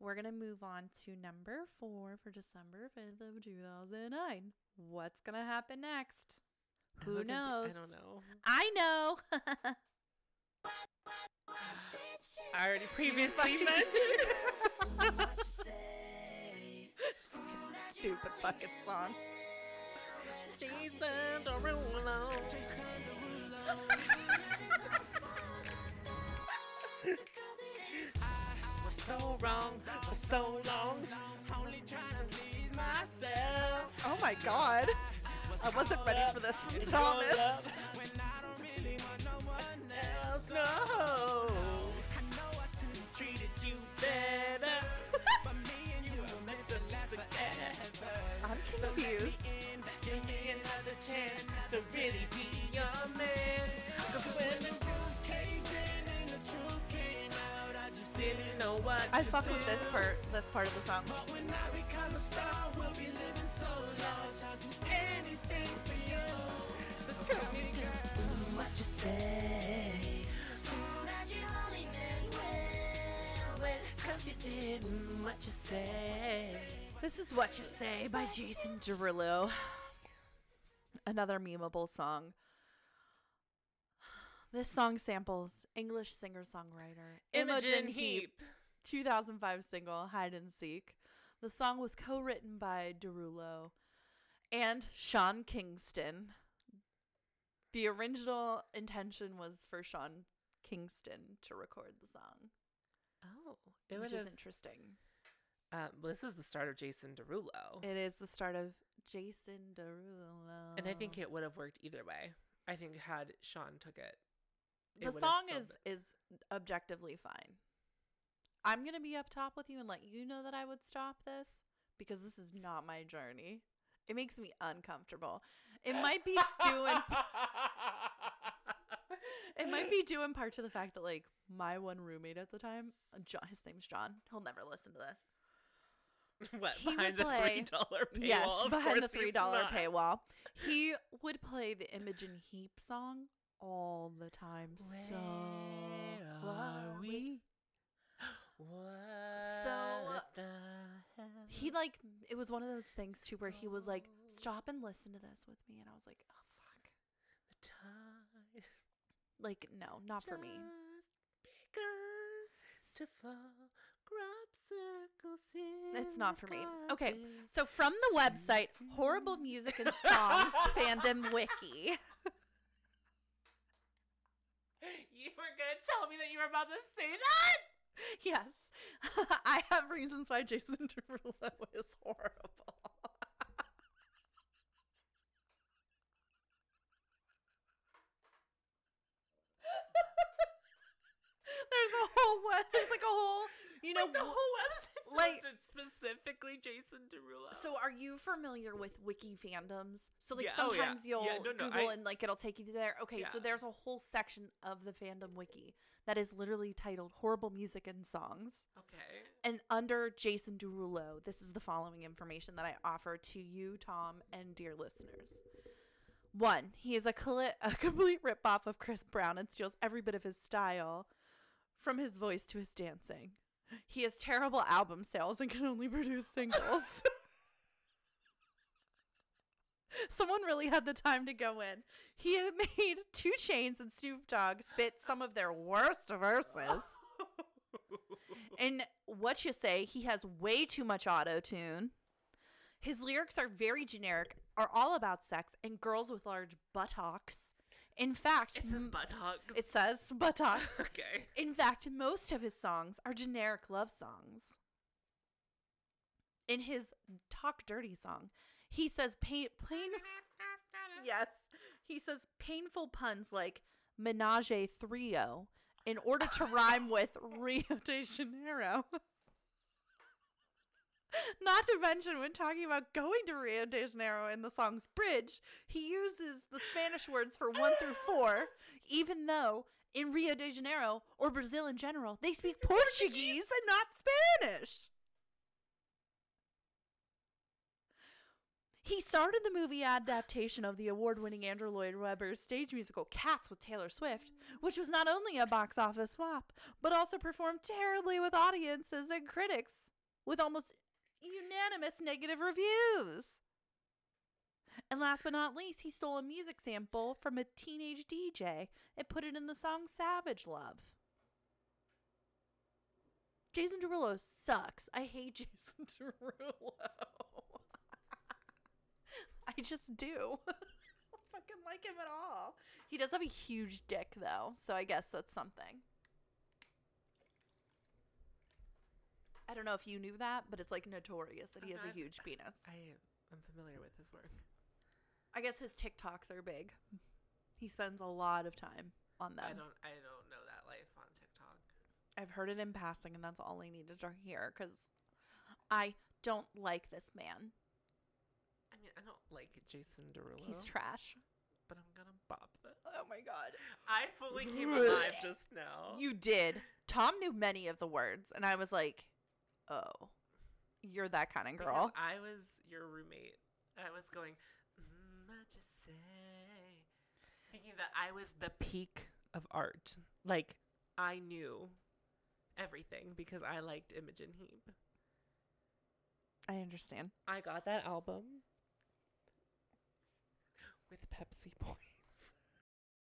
we're going to move on to number four for December 5th of 2009. What's going to happen next? Who don't think- knows? I don't know. I know. I already previously mentioned. Stupid fucking song. Jason Derulo. Wrong for so long. Only trying to please myself. Oh my god. I wasn't ready for this from Thomas. When I don't really want no one else. No. I know I should have treated you better. but me and you were meant to last forever. I'm So let me confused. give me another chance to really be know what I to fucked with this part this part of the song. But when I become a star, we'll be living so large. I'll do anything for you. So tell me, girl, what you say. that you only meant well, well, Cause you did what you say. This is What You Say by Jason Derulo. Another memeable song. This song samples English singer-songwriter Imogen Heap. 2005 single Hide and Seek. The song was co-written by Derulo and Sean Kingston. The original intention was for Sean Kingston to record the song, Oh, it which is interesting. Um, well, this is the start of Jason Derulo, It is the start of Jason Derulo. and I think it would have worked either way. I think had Sean took it, it the song sold is objectively fine. I'm gonna be up top with you and let you know that I would stop this because this is not my journey. It makes me uncomfortable. It might be due in it might be due in part to the fact that like my one roommate at the time, John, his name's John. He'll never listen to this. what he behind the play- three dollar paywall. yes, behind the three dollar paywall. He would play the Imogen Heap song all the time. so Where are we? What So- uh, the hell? he like it was one of those things too where he was like stop and listen to this with me and i was like oh fuck The tide like no not for me to fall. Circles it's not for me okay so from the website horrible music and songs fandom wiki You were gonna tell me that you were about to say that? yes. I have reasons why jason derulo is horrible. There's a whole what there's like a whole you know Like the wh- whole website like- specifically Jason Derulo. So are you familiar with wiki fandoms? So like Yeah, oh, yeah. sometimes you'll Yeah, no, no, Google I- and like it'll take you to there. Okay, so there's a whole section of the fandom wiki that is literally titled Horrible Music and Songs. okay. And under Jason Derulo, this is the following information that I offer to you, Tom, and dear listeners. One, he is a, cli- a complete ripoff of Chris Brown and steals every bit of his style from his voice to his dancing. He has terrible album sales and can only produce singles. Someone really had the time to go in. He had made 2 Chainz and Snoop Dogg spit some of their worst verses. And what you say, he has way too much auto tune. His lyrics are very generic, are all about sex and girls with large buttocks. In fact, It says buttocks. it says buttocks. okay. In fact, most of his songs are generic love songs. In his Talk Dirty song, he says pain, plain. yes, he says painful puns like menage a trio in order to rhyme with Rio de Janeiro. Not to mention, when talking about going to Rio de Janeiro in the song's bridge, he uses the Spanish words for one through four, even though in Rio de Janeiro or Brazil in general, they speak Portuguese and not Spanish. He started the movie adaptation of the award winning Andrew Lloyd Webber's stage musical Cats with Taylor Swift, which was not only a box office flop, but also performed terribly with audiences and critics, with almost unanimous negative reviews. And last but not least, he stole a music sample from a teenage DJ and put it in the song Savage Love. Jason Derulo sucks. I hate Jason Derulo. I just do. I don't fucking like him at all. He does have a huge dick though, so I guess that's something. I don't know if you knew that, but it's like notorious that he has a I've- huge penis. I am familiar with his work. I guess his TikToks are big. He spends a lot of time on them. I don't. I don't know that life on TikTok. I've heard it in passing, and that's all I needed to hear because I don't like this man. I mean, I don't like Jason Derulo. He's trash. but I'm gonna bop this. Oh my god. I fully came alive just now. You did. Tom knew many of the words, and I was like, oh, you're that kind of Because girl. I was your roommate. I was going, mm, what you say? Thinking that I was the peak of art. Like, I knew everything because I liked Imogen Heap. I understand. I got that album with Pepsi Boy.